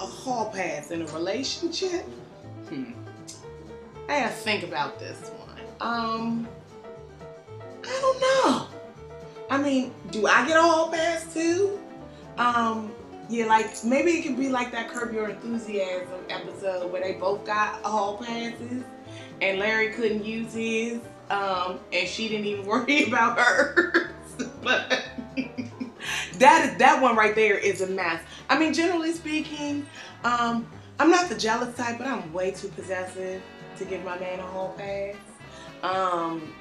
a hall pass in a relationship? Hmm. I gotta think about this one. Um, I don't know. I mean, do I get a hall pass too? Um, yeah, like maybe it could be like that Curb Your Enthusiasm episode where they both got hall passes and Larry couldn't use his, um, and she didn't even worry about hers. but that that one right there is a mess. I mean, generally speaking, um, I'm not the jealous type, but I'm way too possessive to give my man a hall pass. Um,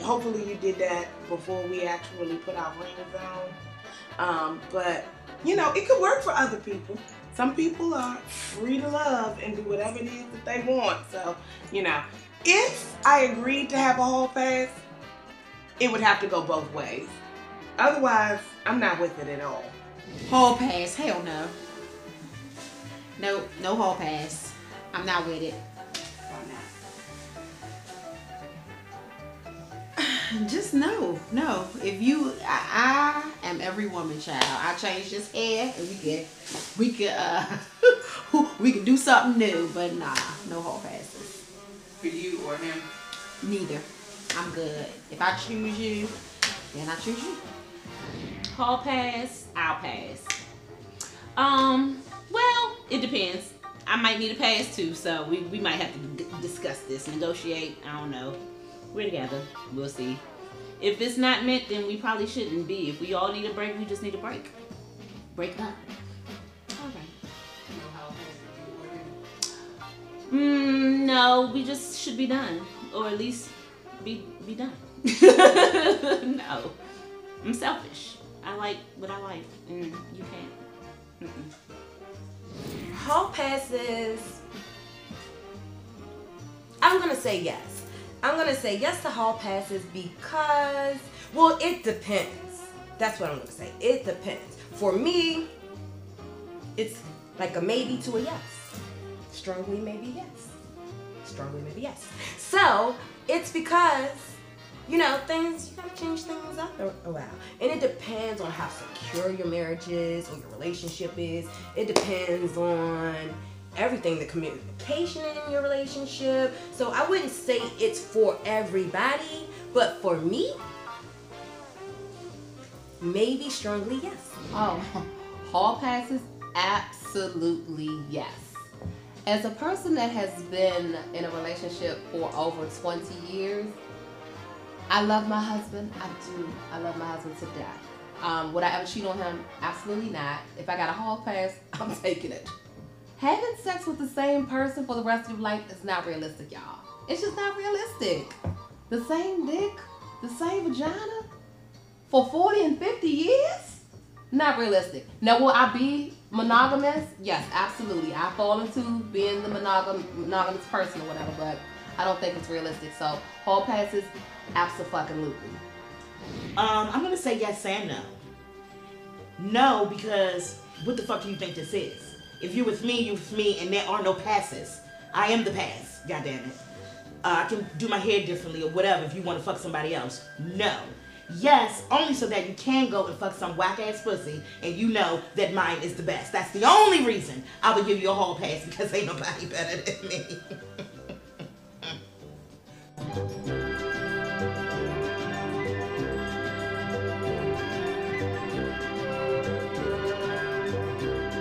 hopefully you did that before we actually put our rings on. Um, but you know, it could work for other people. Some people are free to love and do whatever it is that they want. So, you know, if I agreed to have a hall pass, it would have to go both ways. Otherwise, I'm not with it at all. Hall pass, hell no. No, no hall pass. I'm not with it. Just no, no. If you, I, I, am every woman, child. I change this hair, and we can, we can, uh, we can do something new. But nah, no hall passes. For you or him? Neither. I'm good. If I choose you, then I choose you. Hall pass, I'll pass. Um, well, it depends. I might need a pass too, so we, we might have to discuss this, negotiate. I don't know. We're together. We'll see. If it's not meant, then we probably shouldn't be. If we all need a break, we just need a break. Break up. All right. Mm, no, we just should be done, or at least be be done. no, I'm selfish. I like what I like, and mm. you can't. Mm-mm. Hall passes. I'm gonna say yes. I'm gonna say yes to hall passes because, well, it depends. That's what I'm gonna say. It depends. For me, it's like a maybe to a yes. Strongly maybe yes. Strongly maybe yes. So it's because you know, things, you gotta change things up. A, a while. And it depends on how secure your marriage is or your relationship is. It depends on everything the communication in your relationship. So i wouldn't say it's for everybody but for me maybe strongly yes. Oh. Hall passes? Absolutely yes. As a person that has been in a relationship for over 20 years i love my husband i do i love my husband to death um, would i ever cheat on him absolutely not if i got a hall pass i'm taking it having sex with the same person for the rest of your life is not realistic, y'all. It's just not realistic. The same dick, the same vagina for 40 and 50 years? Not realistic. Now, will I be monogamous? Yes, absolutely. I fall into being the monogam- monogamous person or whatever, but I don't think it's realistic. So, hall passes, absolutely. Um, I'm gonna say yes and no. No, because what the fuck do you think this is? If you're with me, you're with me, and there are no passes. I am the pass. God damn it. Uh, I can do my hair differently or whatever if you want to fuck somebody else. No. Yes, only so that you can go and fuck some whack ass pussy and you know that mine is the best. That's the only reason I would give you a hall pass because ain't nobody better than me. Thank you.